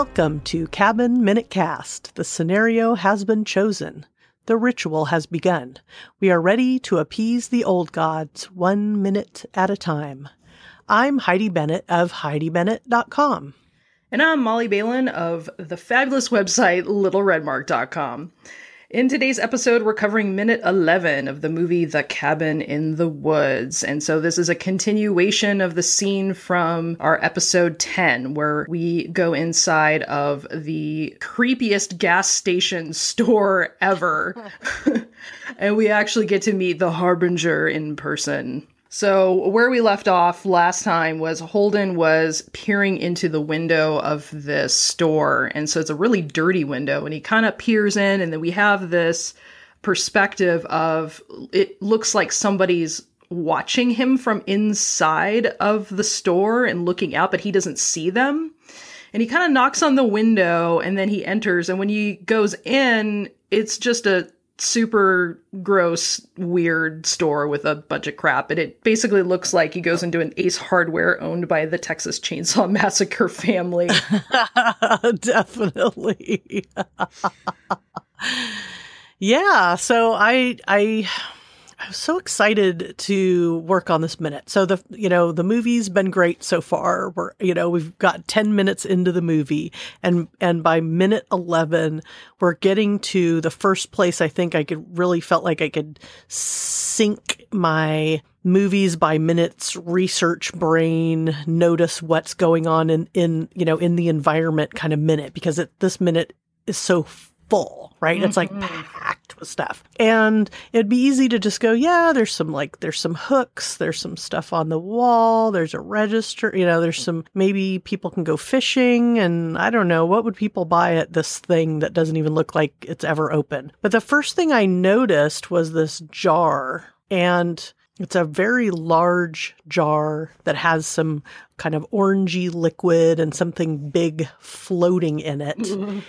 Welcome to Cabin Minute Cast. The scenario has been chosen. The ritual has begun. We are ready to appease the old gods one minute at a time. I'm Heidi Bennett of HeidiBennett.com. And I'm Molly Balin of the fabulous website LittleRedmark.com. In today's episode, we're covering minute 11 of the movie The Cabin in the Woods. And so this is a continuation of the scene from our episode 10, where we go inside of the creepiest gas station store ever. and we actually get to meet the Harbinger in person. So, where we left off last time was Holden was peering into the window of this store. And so it's a really dirty window. And he kind of peers in, and then we have this perspective of it looks like somebody's watching him from inside of the store and looking out, but he doesn't see them. And he kind of knocks on the window and then he enters. And when he goes in, it's just a super gross, weird store with a bunch of crap. And it basically looks like he goes into an Ace Hardware owned by the Texas Chainsaw Massacre family. Definitely. yeah. So I, I, I was so excited to work on this minute. So the you know the movie's been great so far. We're you know we've got ten minutes into the movie, and and by minute eleven, we're getting to the first place I think I could really felt like I could sink my movies by minutes research brain notice what's going on in in you know in the environment kind of minute because it, this minute is so full, right? Mm-hmm. It's like mm-hmm. packed stuff. And it'd be easy to just go, yeah, there's some like, there's some hooks, there's some stuff on the wall, there's a register, you know, there's some, maybe people can go fishing. And I don't know, what would people buy at this thing that doesn't even look like it's ever open? But the first thing I noticed was this jar. And it's a very large jar that has some kind of orangey liquid and something big floating in it.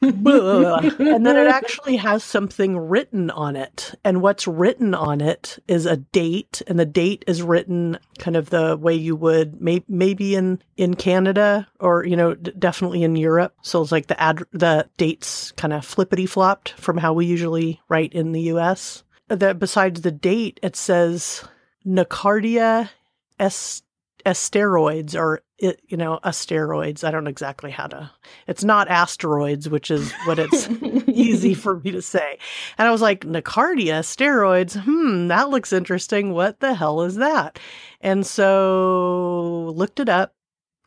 and then it actually has something written on it. And what's written on it is a date, and the date is written kind of the way you would may- maybe in in Canada or you know d- definitely in Europe. So it's like the ad the dates kind of flippity flopped from how we usually write in the U.S. That besides the date, it says Nocardia est asteroids or it, you know asteroids i don't know exactly how to it's not asteroids which is what it's easy for me to say. And i was like nocardia steroids? Hmm that looks interesting. What the hell is that? And so looked it up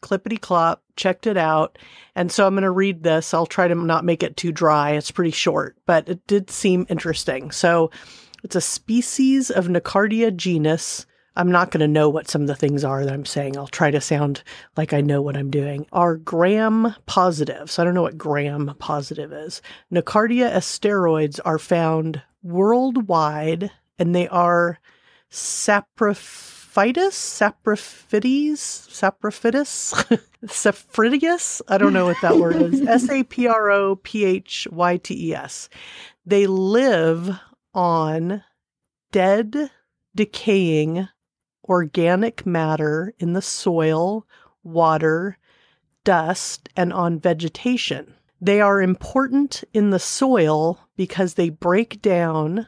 clippity clop checked it out. And so i'm going to read this. I'll try to not make it too dry. It's pretty short but it did seem interesting. So it's a species of nocardia genus I'm not going to know what some of the things are that I'm saying. I'll try to sound like I know what I'm doing. Are gram positive. So I don't know what gram positive is. Nocardia asteroids are found worldwide and they are saprophytus, saprophytes, saprophytus, saprophytus. I don't know what that word is. S A P R O P H Y T E S. They live on dead, decaying organic matter in the soil, water, dust, and on vegetation. They are important in the soil because they break down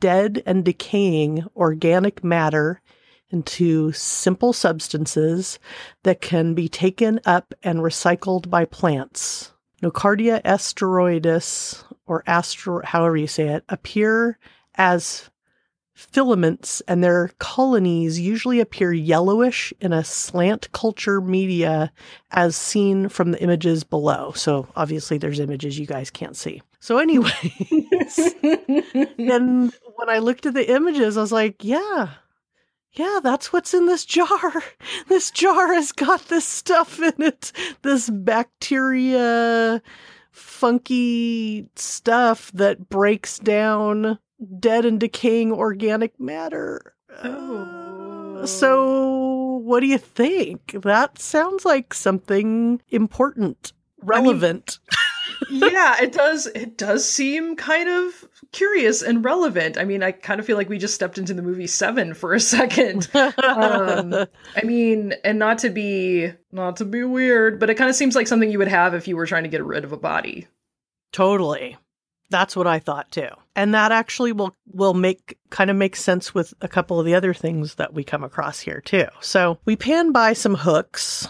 dead and decaying organic matter into simple substances that can be taken up and recycled by plants. Nocardia asteroides, or astro, however you say it, appear as filaments and their colonies usually appear yellowish in a slant culture media as seen from the images below. So obviously there's images you guys can't see. So anyway, and when I looked at the images, I was like, yeah, yeah, that's what's in this jar. This jar has got this stuff in it. This bacteria, funky stuff that breaks down dead and decaying organic matter. Oh. so, what do you think? That sounds like something important, relevant. I mean, yeah, it does. It does seem kind of curious and relevant. I mean, I kind of feel like we just stepped into the movie Seven for a second. um, I mean, and not to be not to be weird, but it kind of seems like something you would have if you were trying to get rid of a body. Totally. That's what I thought too. And that actually will will make kind of make sense with a couple of the other things that we come across here too. So, we pan by some hooks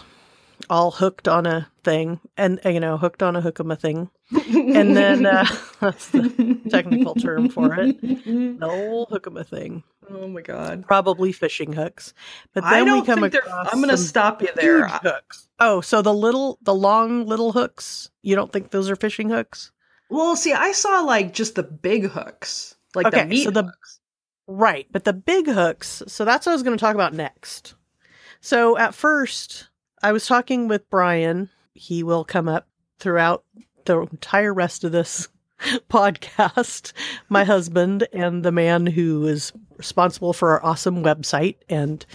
all hooked on a thing and you know, hooked on a hook of a thing. and then uh, that's the technical term for it. The old hook a thing. Oh my god. Probably fishing hooks. But then I don't we come think across I'm going to stop you there. Hooks. Oh, so the little the long little hooks, you don't think those are fishing hooks? Well, see, I saw like just the big hooks, like okay, the meat so the, hooks. Right, but the big hooks. So that's what I was going to talk about next. So at first, I was talking with Brian. He will come up throughout the entire rest of this podcast. My husband and the man who is responsible for our awesome website and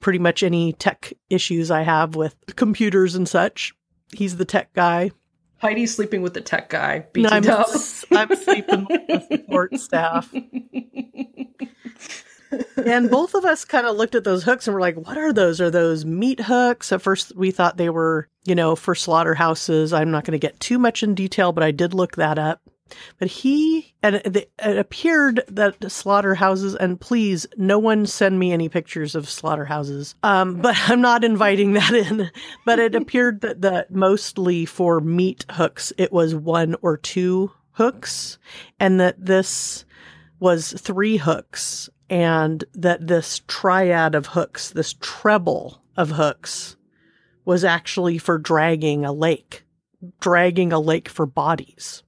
pretty much any tech issues I have with computers and such. He's the tech guy. Heidi's sleeping with the tech guy. No, I'm, I'm sleeping with the support staff. and both of us kind of looked at those hooks and were like, what are those? Are those meat hooks? At first, we thought they were, you know, for slaughterhouses. I'm not going to get too much in detail, but I did look that up. But he, and it appeared that slaughterhouses, and please, no one send me any pictures of slaughterhouses. Um, but I'm not inviting that in. But it appeared that, that mostly for meat hooks, it was one or two hooks, and that this was three hooks, and that this triad of hooks, this treble of hooks, was actually for dragging a lake, dragging a lake for bodies.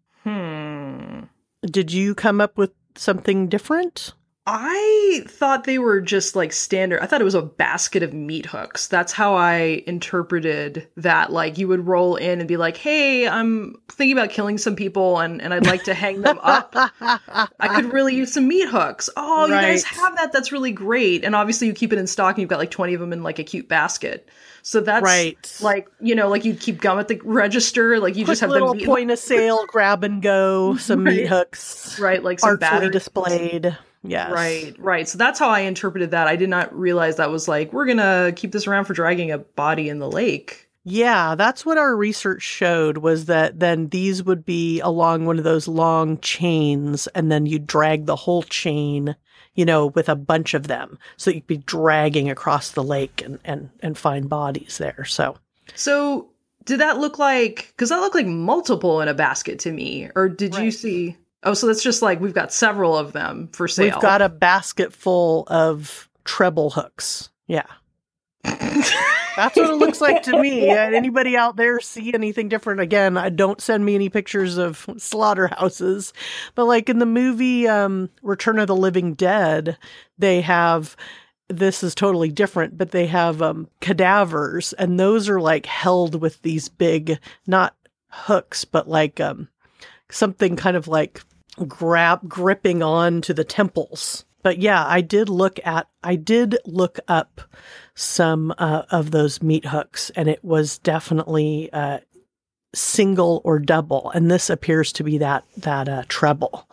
Did you come up with something different? I thought they were just like standard. I thought it was a basket of meat hooks. That's how I interpreted that. Like you would roll in and be like, "Hey, I'm thinking about killing some people and and I'd like to hang them up. I could really use some meat hooks. Oh, right. you guys have that. That's really great. And obviously you keep it in stock and you've got like 20 of them in like a cute basket. So that's right. like, you know, like you keep gum at the register, like you Quick just have little point of sale, grab and go, some right. meat hooks. Right, like some artfully displayed. Yes. Right, right. So that's how I interpreted that. I did not realize that was like, we're gonna keep this around for dragging a body in the lake. Yeah, that's what our research showed was that then these would be along one of those long chains, and then you drag the whole chain you know, with a bunch of them. So you'd be dragging across the lake and, and, and find bodies there. So, so did that look like, cause that looked like multiple in a basket to me, or did right. you see? Oh, so that's just like, we've got several of them for sale. We've got a basket full of treble hooks. Yeah. That's what it looks like to me. Anybody out there see anything different? Again, I don't send me any pictures of slaughterhouses, but like in the movie um, Return of the Living Dead, they have this is totally different, but they have um, cadavers, and those are like held with these big, not hooks, but like um, something kind of like grab gripping on to the temples. But yeah, I did look at, I did look up some uh, of those meat hooks, and it was definitely uh, single or double, and this appears to be that that uh, treble.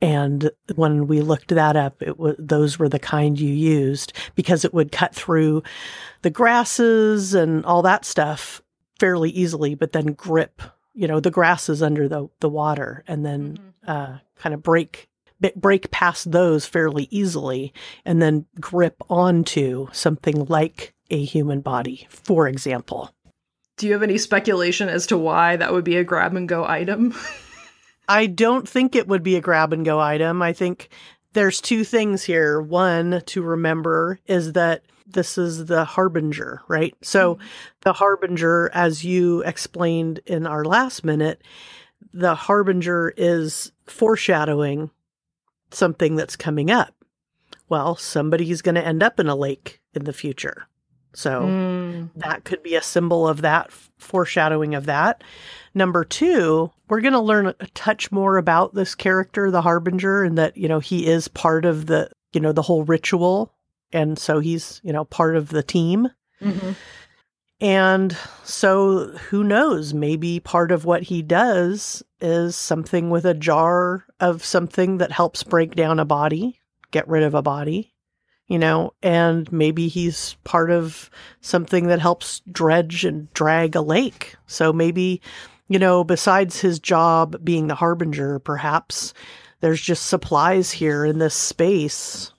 And when we looked that up, it was those were the kind you used because it would cut through the grasses and all that stuff fairly easily, but then grip, you know, the grasses under the the water, and then mm-hmm. uh, kind of break break past those fairly easily and then grip onto something like a human body, for example. Do you have any speculation as to why that would be a grab and go item? I don't think it would be a grab and go item. I think there's two things here. One to remember is that this is the harbinger, right? So mm-hmm. the harbinger, as you explained in our last minute, the harbinger is foreshadowing something that's coming up. Well, somebody's going to end up in a lake in the future. So mm. that could be a symbol of that, foreshadowing of that. Number two, we're going to learn a touch more about this character, the Harbinger, and that, you know, he is part of the, you know, the whole ritual. And so he's, you know, part of the team. Mm-hmm. And so who knows? Maybe part of what he does is something with a jar of something that helps break down a body, get rid of a body, you know, and maybe he's part of something that helps dredge and drag a lake. So maybe, you know, besides his job being the harbinger, perhaps there's just supplies here in this space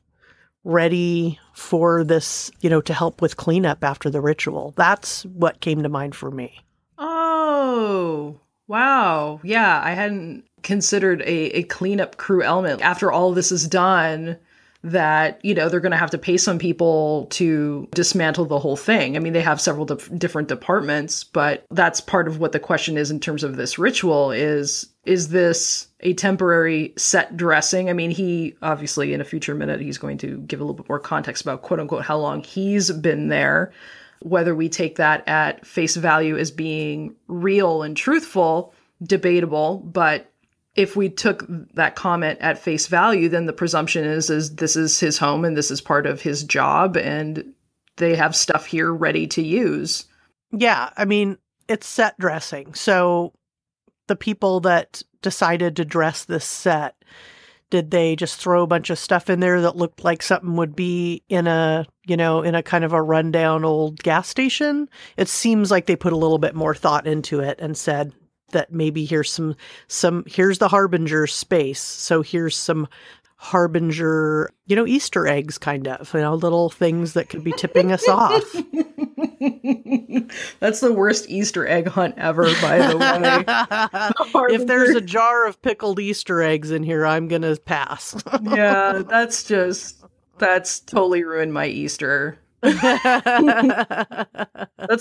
ready for this, you know, to help with cleanup after the ritual. That's what came to mind for me. Oh, wow. Yeah, I hadn't considered a, a cleanup crew element. After all this is done, that you know they're going to have to pay some people to dismantle the whole thing. I mean, they have several different departments, but that's part of what the question is in terms of this ritual is is this a temporary set dressing? I mean, he obviously in a future minute he's going to give a little bit more context about quote unquote how long he's been there. Whether we take that at face value as being real and truthful, debatable, but if we took that comment at face value, then the presumption is is this is his home and this is part of his job and they have stuff here ready to use. Yeah, I mean, it's set dressing. So the people that decided to dress this set, did they just throw a bunch of stuff in there that looked like something would be in a, you know, in a kind of a rundown old gas station? It seems like they put a little bit more thought into it and said, that maybe here's some some here's the harbinger space so here's some harbinger you know easter eggs kind of you know little things that could be tipping us off. That's the worst easter egg hunt ever by the way. If there's a jar of pickled easter eggs in here i'm gonna pass. Yeah that's just that's totally ruined my easter. That's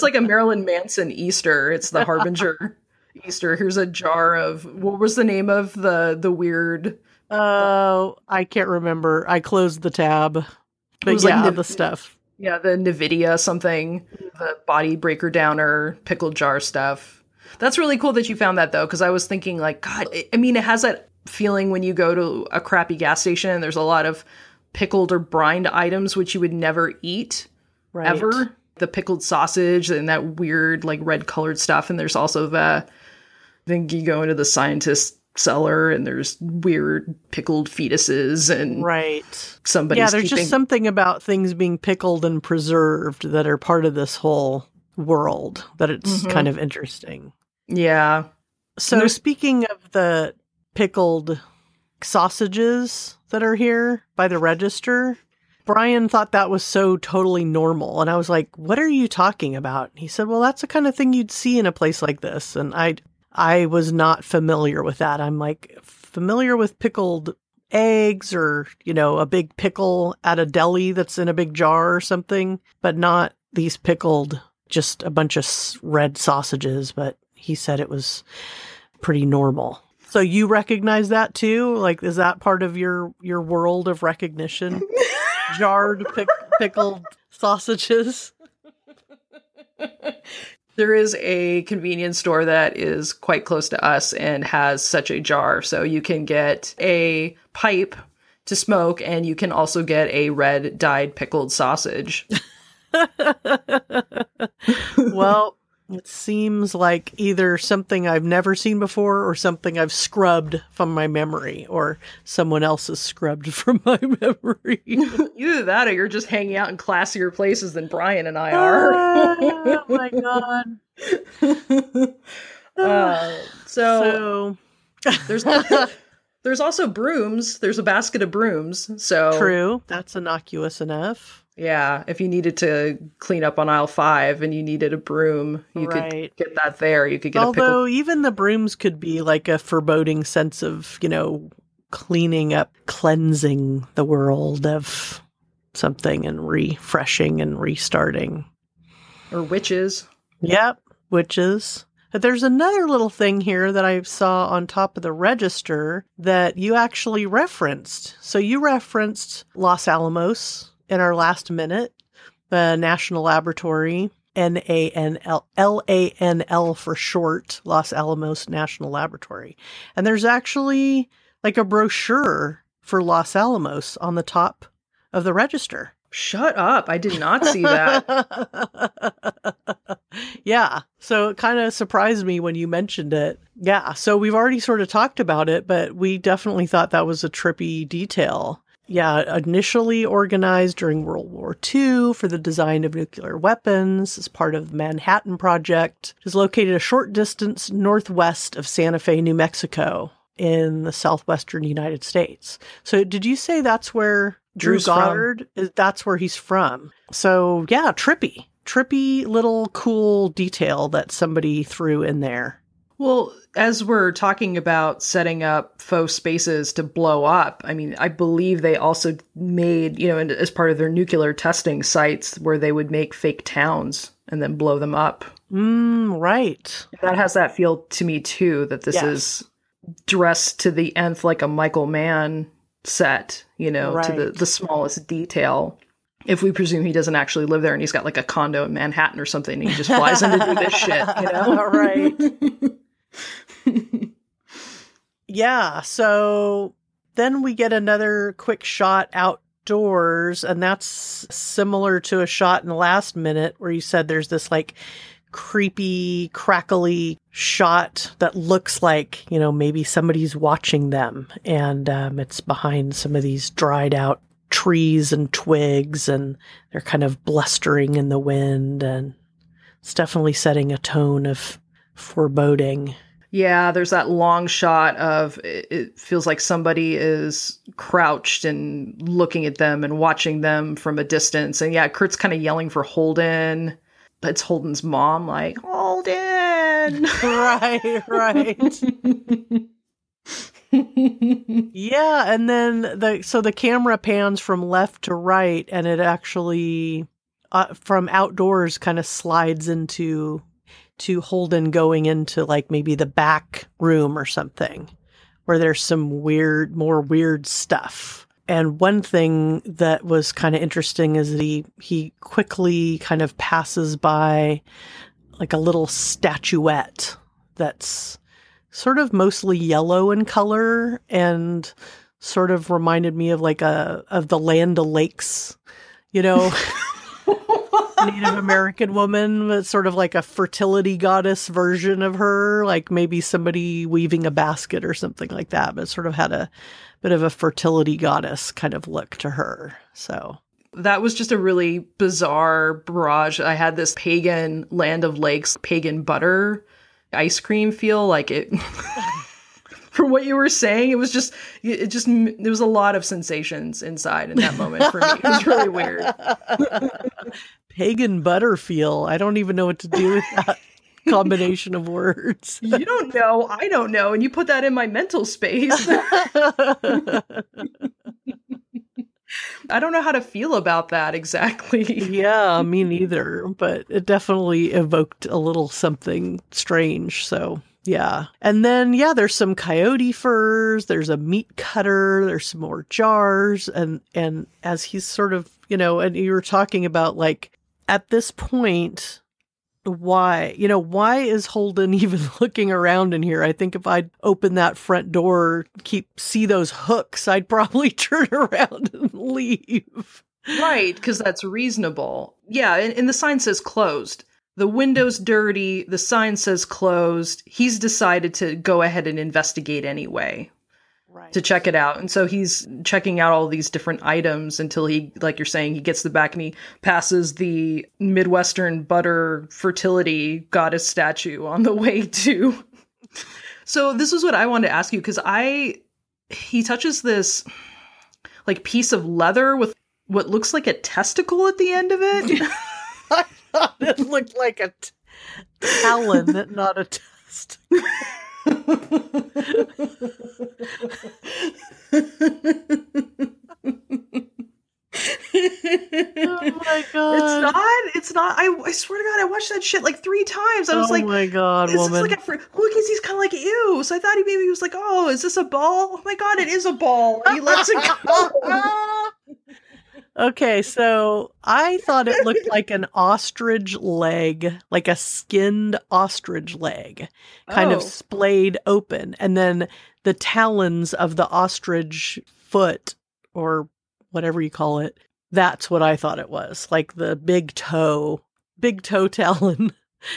like a marilyn manson easter. It's the harbinger Easter. Here's a jar of what was the name of the the weird Oh, I can't remember. I closed the tab. But yeah, like the stuff. Yeah, the Nvidia something, the body breaker downer, pickle jar stuff. That's really cool that you found that though, because I was thinking like, God, I mean, it has that feeling when you go to a crappy gas station and there's a lot of pickled or brined items which you would never eat right. ever. The pickled sausage and that weird like red colored stuff, and there's also the then you go into the scientist cellar and there's weird pickled fetuses and right somebody yeah there's keeping... just something about things being pickled and preserved that are part of this whole world that it's mm-hmm. kind of interesting yeah so speaking of the pickled sausages that are here by the register Brian thought that was so totally normal. And I was like, what are you talking about? He said, well, that's the kind of thing you'd see in a place like this. And I, I was not familiar with that. I'm like familiar with pickled eggs or, you know, a big pickle at a deli that's in a big jar or something, but not these pickled, just a bunch of red sausages. But he said it was pretty normal. So you recognize that too? Like, is that part of your your world of recognition? Jarred pick, pickled sausages. there is a convenience store that is quite close to us and has such a jar. So you can get a pipe to smoke and you can also get a red dyed pickled sausage. well, it seems like either something I've never seen before or something I've scrubbed from my memory or someone else has scrubbed from my memory. either that or you're just hanging out in classier places than Brian and I are. oh my god. Uh, so, so there's there's also brooms. There's a basket of brooms. So True. That's innocuous enough. Yeah, if you needed to clean up on aisle five and you needed a broom, you right. could get that there. You could get although even the brooms could be like a foreboding sense of you know cleaning up, cleansing the world of something and refreshing and restarting. Or witches. Yep, witches. But there's another little thing here that I saw on top of the register that you actually referenced. So you referenced Los Alamos in our last minute, the National Laboratory, N A N L L A N L for short, Los Alamos National Laboratory. And there's actually like a brochure for Los Alamos on the top of the register. Shut up. I did not see that. yeah. So it kind of surprised me when you mentioned it. Yeah. So we've already sort of talked about it, but we definitely thought that was a trippy detail. Yeah, initially organized during World War II for the design of nuclear weapons as part of the Manhattan Project, it is located a short distance northwest of Santa Fe, New Mexico, in the southwestern United States. So, did you say that's where Drew Drew's. Goddard is? That's where he's from. So, yeah, trippy, trippy little cool detail that somebody threw in there. Well, as we're talking about setting up faux spaces to blow up, I mean, I believe they also made, you know, as part of their nuclear testing sites where they would make fake towns and then blow them up. Mm, right. That has that feel to me too, that this Yes. is dressed to the nth like a Michael Mann set, you know, to the, the smallest detail. If we presume he doesn't actually live there and he's got like a condo in Manhattan or something and he just flies in to do this shit, you know? right. Yeah. So then we get another quick shot outdoors, and that's similar to a shot in the last minute where you said there's this like creepy, crackly shot that looks like, you know, maybe somebody's watching them. And um, it's behind some of these dried out trees and twigs, and they're kind of blustering in the wind. And it's definitely setting a tone of foreboding. Yeah, there's that long shot of it, feels like somebody is crouched and looking at them and watching them from a distance. And yeah, Kurt's kind of yelling for Holden. But it's Holden's mom, like, Holden! right, right. yeah, and then the so the camera pans from left to right, and it actually uh, from outdoors kind of slides into to Holden going into like maybe the back room or something, where there's some weird, more weird stuff. And one thing that was kind of interesting is that he he quickly kind of passes by like a little statuette that's sort of mostly yellow in color and sort of reminded me of like a of the Land O'Lakes, you know, Native American woman, but sort of like a fertility goddess version of her, like maybe somebody weaving a basket or something like that, but sort of had a bit of a fertility goddess kind of look to her. So that was just a really bizarre barrage. I had this pagan Land O'Lakes, pagan butter ice cream feel like it. From what you were saying, it was just, it just, there was a lot of sensations inside in that moment for me. It was really weird. pagan butter feel. I don't even know what to do with that combination of words. You don't know, I don't know, and you put that in my mental space. I don't know how to feel about that exactly. yeah, me neither, but it definitely evoked a little something strange. So, yeah. And then, yeah, there's some coyote furs, there's a meat cutter, there's some more jars. And, and as he's sort of, you know, and you were talking about like at this point, why, you know, why is Holden even looking around in here? I think if I'd open that front door, keep, see those hooks, I'd probably turn around and leave. Right, because that's reasonable. Yeah, and, and the sign says closed. The window's dirty, the sign says closed. He's decided to go ahead and investigate anyway Right. to check it out. And so he's checking out all these different items until he, like you're saying, he gets the back and he passes the Midwestern butter fertility goddess statue on the way to. so this is what I wanted to ask you because I, he touches this like piece of leather with what looks like a testicle at the end of it. I thought it looked like a t- talon, not a test. oh my god! It's not. It's not. I, I swear to God, I watched that shit like three times. I was oh like, "Oh my god, is woman! like a fr- look, he's, he's kind of like ew. So I thought he maybe he was like, oh, is this a ball? Oh my god, it is a ball. He lets it go. okay, so I thought it looked like an ostrich leg, like a skinned ostrich leg, kind of Oh. splayed open, and then the talons of the ostrich foot or whatever you call it. That's what I thought it was, like the big toe, big toe talon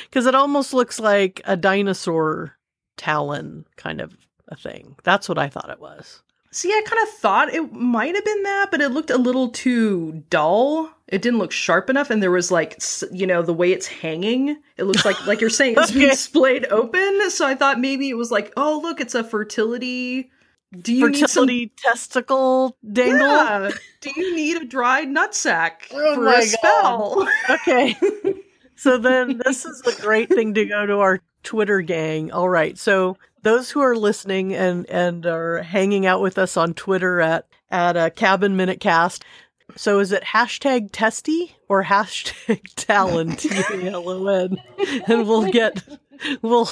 because it almost looks like a dinosaur talon kind of a thing. That's what I thought it was. See, I kind of thought it might have been that, but it looked a little too dull. It didn't look sharp enough, and there was like, you know, the way it's hanging. It looks like, like you're saying, it's been splayed open. So I thought maybe it was like, oh, look, it's a fertility. Do you Fertility testicle need dangle. some? Yeah. Do you need a dried nutsack Oh for a spell? Okay. so then this is a great thing to go to our Twitter gang. All right. So those who are listening and and are hanging out with us on Twitter at at a cabin minute cast. So is it hashtag testy or hashtag talon T A L O N? And we'll get we'll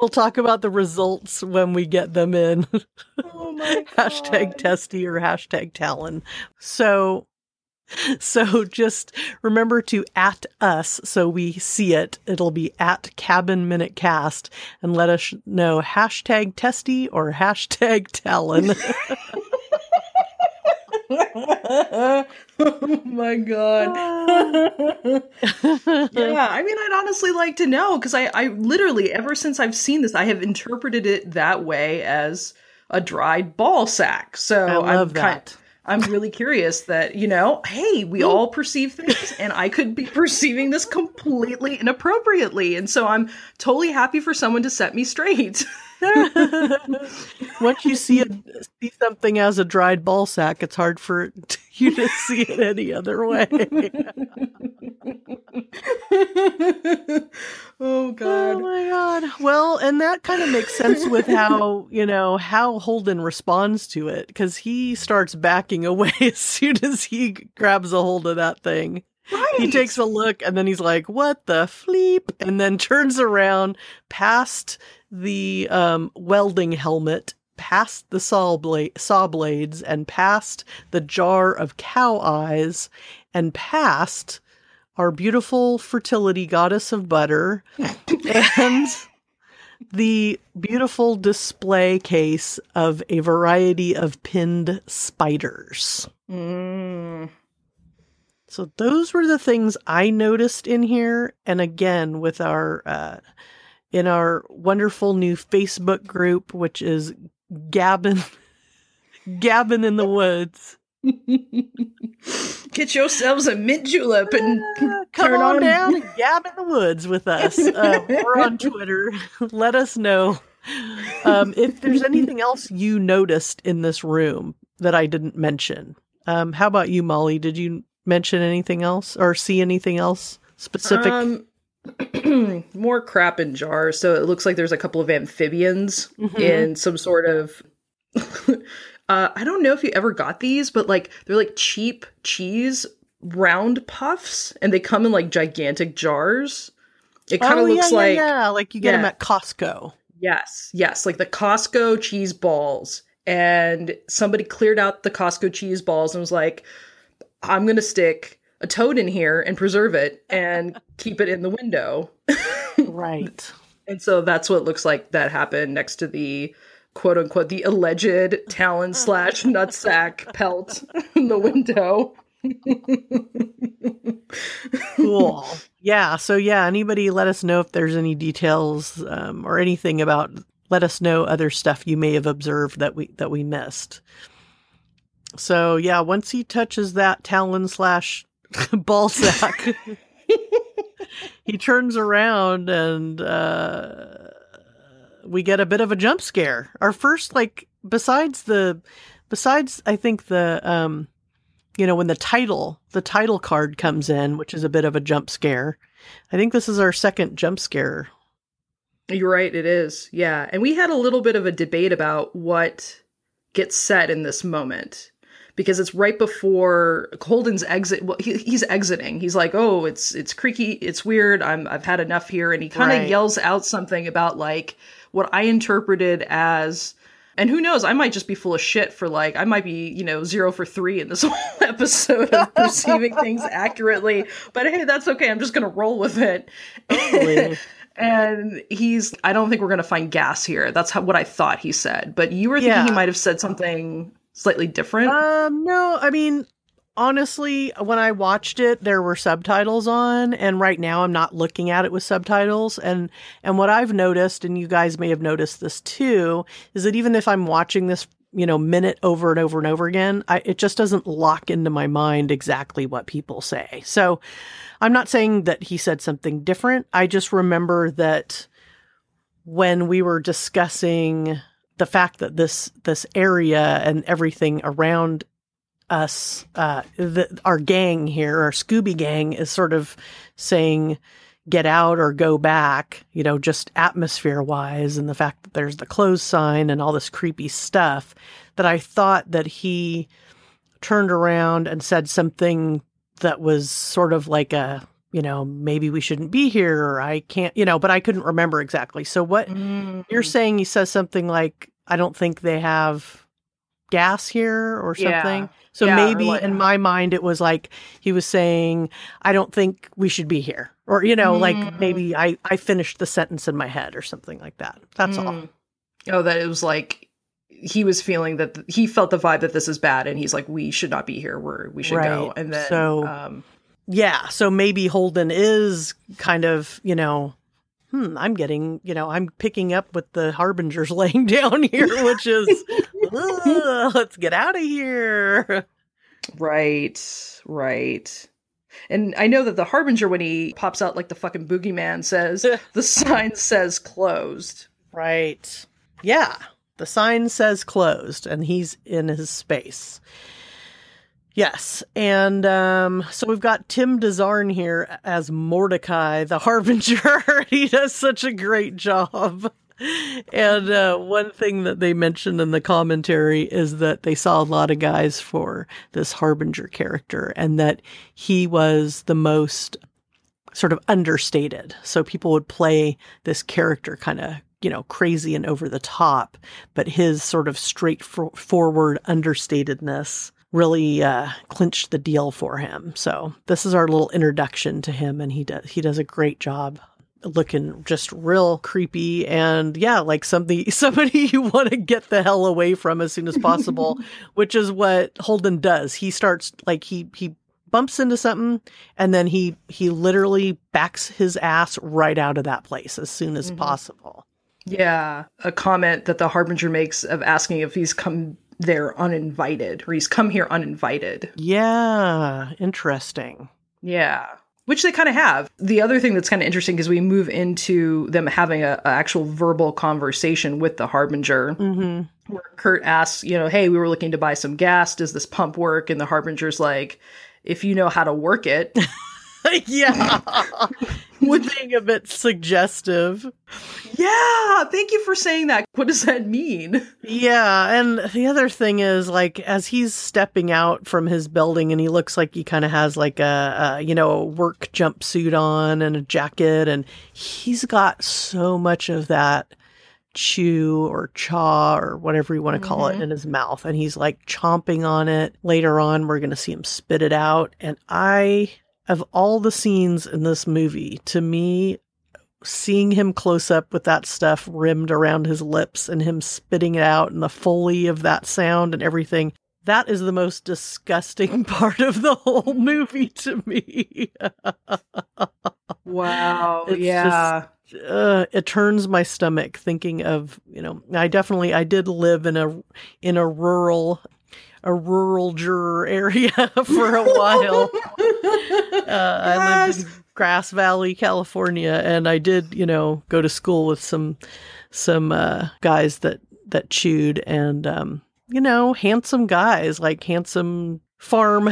we'll talk about the results when we get them in. Oh my hashtag testy or hashtag talon. So so just remember to at us so we see it. It'll be at cabin minute cast and let us know hashtag testy or hashtag talon. oh my god. yeah, I mean, I'd honestly like to know because I, I literally, ever since I've seen this, I have interpreted it that way as a dried ball sack. So I love I'm that. I'm really curious that, you know, hey, we all perceive things and I could be perceiving this completely inappropriately. And so I'm totally happy for someone to set me straight. Once you see it, see something as a dried ball sack, it's hard for you to see it any other way. oh, God. Oh my god. Well, and that kind of makes sense with how, you know, how Holden responds to it cuz he starts backing away as soon as he grabs a hold of that thing. Right. He takes a look and then he's like, "What the fleep?" and then turns around past the um, welding helmet, past the saw blade, saw blades and past the jar of cow eyes and past our beautiful fertility goddess of butter and the beautiful display case of a variety of pinned spiders. Mm. So those were the things I noticed in here. And again, with our uh, in our wonderful new Facebook group, which is Gabbin Gabbin in the Woods. Get yourselves a mint julep and Ah, Come on, on- down and gab in the woods with us. Uh, or on Twitter. Let us know um, if there's anything else you noticed in this room that I didn't mention. Um, how about you, Molly? Did you mention anything else or see anything else specific? Um, more crap in jars. So it looks like there's a couple of amphibians Mhm. in some sort of. uh, I don't know if you ever got these, but like they're like cheap cheese round puffs, and they come in like gigantic jars. It kind of Oh, looks yeah, like yeah, yeah, like you get them at Costco. Yes, yes, like the Costco cheese balls. And somebody cleared out the Costco cheese balls and was like, I'm going to stick a toad in here and preserve it and keep it in the window. Right. And so that's what looks like that happened next to the quote unquote the alleged talon slash nutsack pelt in the window. Cool. yeah. So yeah, anybody let us know if there's any details um, or anything about. Let us know other stuff you may have observed that we that we missed. So yeah, once he touches that talon slash ball sack, he turns around and uh, we get a bit of a jump scare. Our first, like, besides the, besides I think the um, you know, when the title, the title card comes in, which is a bit of a jump scare. I think this is our second jump scare. You're right, it is. Yeah. And we had a little bit of a debate about what gets said in this moment because it's right before Holden's exit. Well, he, he's exiting. He's like, "Oh, it's it's creaky. It's weird. I'm I've had enough here." And he kind of Right. yells out something about like what I interpreted as. And who knows? I might just be full of shit for like I might be you know zero for three in this whole episode of perceiving things accurately. But hey, that's okay. I'm just gonna roll with it. Totally. and he's I don't think we're gonna find gas here. That's how, what I thought he said. But you were thinking Yeah. he might have said something slightly different. Um, no, I mean, honestly, when I watched it, there were subtitles on, and right now I'm not looking at it with subtitles. And and what I've noticed, and you guys may have noticed this too, is that even if I'm watching this, you know, minute over and over and over again, I, it just doesn't lock into my mind exactly what people say. So I'm not saying that he said something different. I just remember that when we were discussing the fact that this this area and everything around us, uh, the, our gang here, our Scooby gang, is sort of saying, get out or go back, you know, just atmosphere wise, and the fact that there's the close sign and all this creepy stuff, that I thought that he turned around and said something that was sort of like a, you know, maybe we shouldn't be here or I can't, you know, but I couldn't remember exactly. So what mm-hmm. you're saying, he says something like, I don't think they have gas here or something. Yeah. So yeah, maybe in my mind it was like he was saying, I don't think we should be here. Or, you know, mm. like maybe I, I finished the sentence in my head or something like that. That's mm. all. Oh, that it was like he was feeling that th- he felt the vibe that this is bad and he's like, we should not be here. We're, we should right. go. And then, so, um, yeah. So maybe Holden is kind of, you know, hmm, I'm getting, you know, I'm picking up what the harbingers laying down here, which is, let's get out of here. Right, right. And I know that the harbinger, when he pops out like the fucking boogeyman, says the sign says closed. Right. Yeah. The sign says closed, and he's in his space. Yes. And um, so we've got Tim De Zarn here as Mordecai, the Harbinger. he does such a great job. And uh, one thing that they mentioned in the commentary is that they saw a lot of guys for this Harbinger character and that he was the most sort of understated. So people would play this character kind of you know, crazy and over the top, but his sort of straightforward understatedness really uh, clinched the deal for him. So this is our little introduction to him, and he does he does a great job looking just real creepy and yeah like something somebody you want to get the hell away from as soon as possible which is what holden does he starts like he he bumps into something and then he he literally backs his ass right out of that place as soon as mm-hmm. possible yeah a comment that the harbinger makes of asking if he's come there uninvited or he's come here uninvited. Yeah, interesting. Yeah. Which they kind of have. The other thing that's kind of interesting is we move into them having a, a, actual verbal conversation with the harbinger, mm-hmm. where Kurt asks, you know, hey, we were looking to buy some gas. Does this pump work? And the harbinger's like, if you know how to work it. yeah. With being a bit suggestive. Yeah, thank you for saying that. What does that mean? Yeah, and the other thing is like as he's stepping out from his building and he looks like he kind of has like a, a, you know, a work jumpsuit on and a jacket and he's got so much of that chew or chaw or whatever you want to call mm-hmm. it in his mouth and he's like chomping on it. Later on we're going to see him spit it out and I of all the scenes in this movie, to me, seeing him close up with that stuff rimmed around his lips and him spitting it out and the foley of that sound and everything, that is the most disgusting part of the whole movie to me. wow. It's yeah. Just, uh, it turns my stomach thinking of, you know, I definitely I did live in a in a rural a rural juror area for a while. uh. I lived in Grass Valley, California, and I did, you know, go to school with some some uh, guys that that chewed, and um, you know, handsome guys, like handsome farm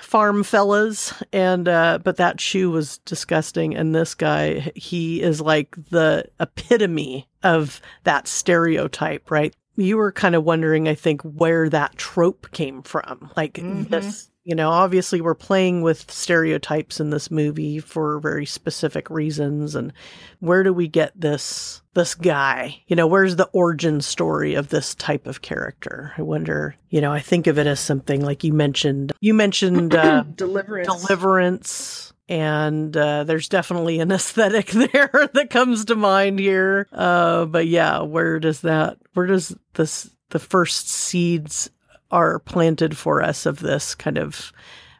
farm fellas and uh but that chew was disgusting and this guy he is like the epitome of that stereotype right you were kind of wondering, I think, where that trope came from. Like mm-hmm. this, you know, obviously we're playing with stereotypes in this movie for very specific reasons. And where do we get this this guy? You know, where's the origin story of this type of character? I wonder. You know, I think of it as something like you mentioned. You mentioned uh, deliverance. Deliverance and uh, there's definitely an aesthetic there that comes to mind here. Uh, but yeah, where does that? Where does this? The first seeds are planted for us of this kind of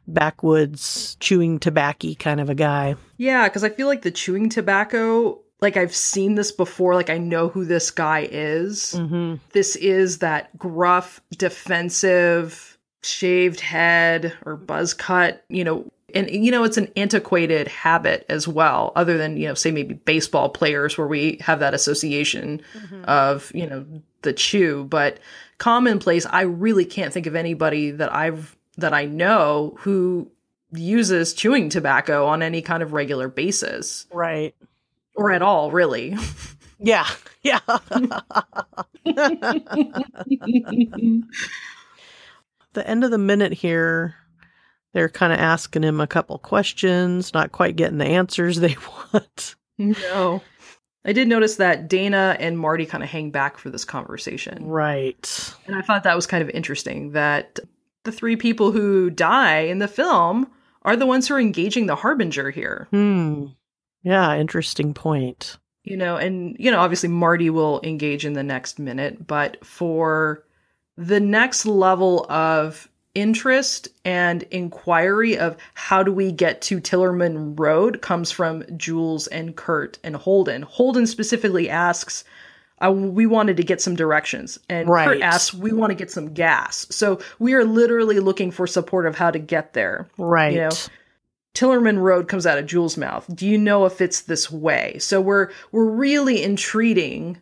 backwoods chewing tobacco kind of a guy. Yeah, because I feel like the chewing tobacco, like I've seen this before, like I know who this guy is. Mm-hmm. This is that gruff, defensive, shaved head or buzz cut, you know. And you know, it's an antiquated habit as well, other than, you know, say maybe baseball players where we have that association mm-hmm. of, you know, the chew. But commonplace, I really can't think of anybody that I've that I know who uses chewing tobacco on any kind of regular basis Right. or at all, really. Yeah. Yeah. the end of the minute here, they're kind of asking him a couple questions, not quite getting the answers they want. no. I did notice that Dana and Marty kind of hang back for this conversation. Right. And I thought that was kind of interesting that the three people who die in the film are the ones who are engaging the harbinger here. Hmm. Yeah, interesting point. You know, and you know, obviously Marty will engage in the next minute, but for the next level of interest and inquiry of how do we get to Tillerman Road comes from Jules and Kurt and Holden. Holden specifically asks, uh, we wanted to get some directions. And Right. Kurt asks, we want to get some gas. So we are literally looking for support of how to get there. Right. You know, Tillerman Road comes out of Jules' mouth. Do you know if it's this way? So we're we're really entreating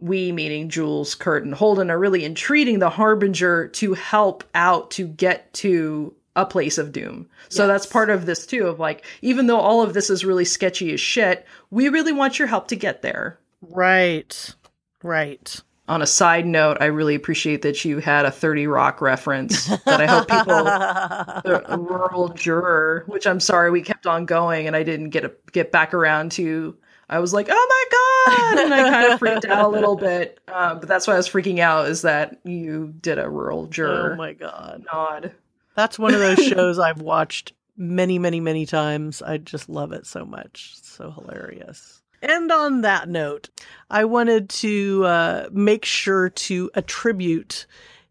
we meaning Jules, Kurt, and Holden are really entreating the Harbinger to help out to get to a place of doom. So that's part of this too, of like, even though all of this is really sketchy as shit, we really want your help to get there. Right. Right. On a side note, I really appreciate that you had a 30 Rock reference that I hope people the rural juror, which I'm sorry we kept on going and I didn't get a, get back around to. I was like, oh my god, and I kind of freaked out a little bit. Um, but that's why I was freaking out is that you did a rural juror. oh my god. nod. That's one of those shows I've watched many, many, many times. I just love it so much. It's so hilarious. And on that note, I wanted to uh, make sure to attribute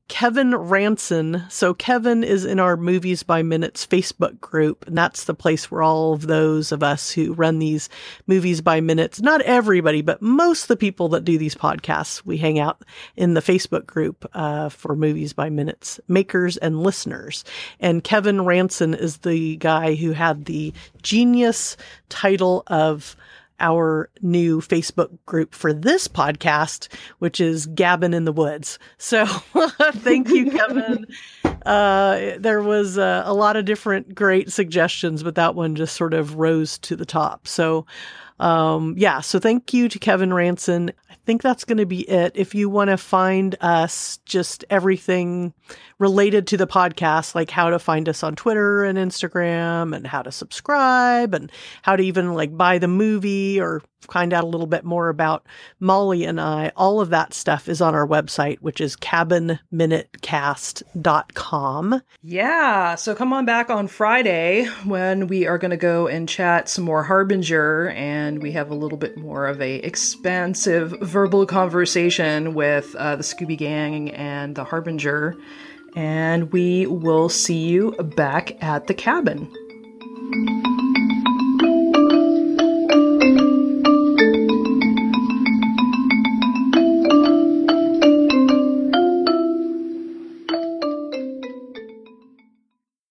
Kevin Ranson. So, Kevin is in our Movies by Minutes Facebook group, and that's the place where all of those of us who run these Movies by Minutes, not everybody, but most of the people that do these podcasts, we hang out in the Facebook group uh, for Movies by Minutes makers and listeners. And Kevin Ranson is the guy who had the genius title of our new Facebook group for this podcast, which is Gabbin in the Woods. So thank you, Kevin. Uh, there was uh, a lot of different great suggestions, but that one just sort of rose to the top. So, um, yeah, so thank you to Kevin Ranson. I think that's going to be it. If you want to find us, just everything related to the podcast, like how to find us on Twitter and Instagram and how to subscribe and how to even like buy the movie or find out a little bit more about Molly and I, all of that stuff is on our website, which is cabinminutecast.com. Yeah, so come on back on Friday when we are going to go and chat some more Harbinger, and we have a little bit more of a expansive verbal conversation with uh, the Scooby Gang and the Harbinger, and we will see you back at the cabin.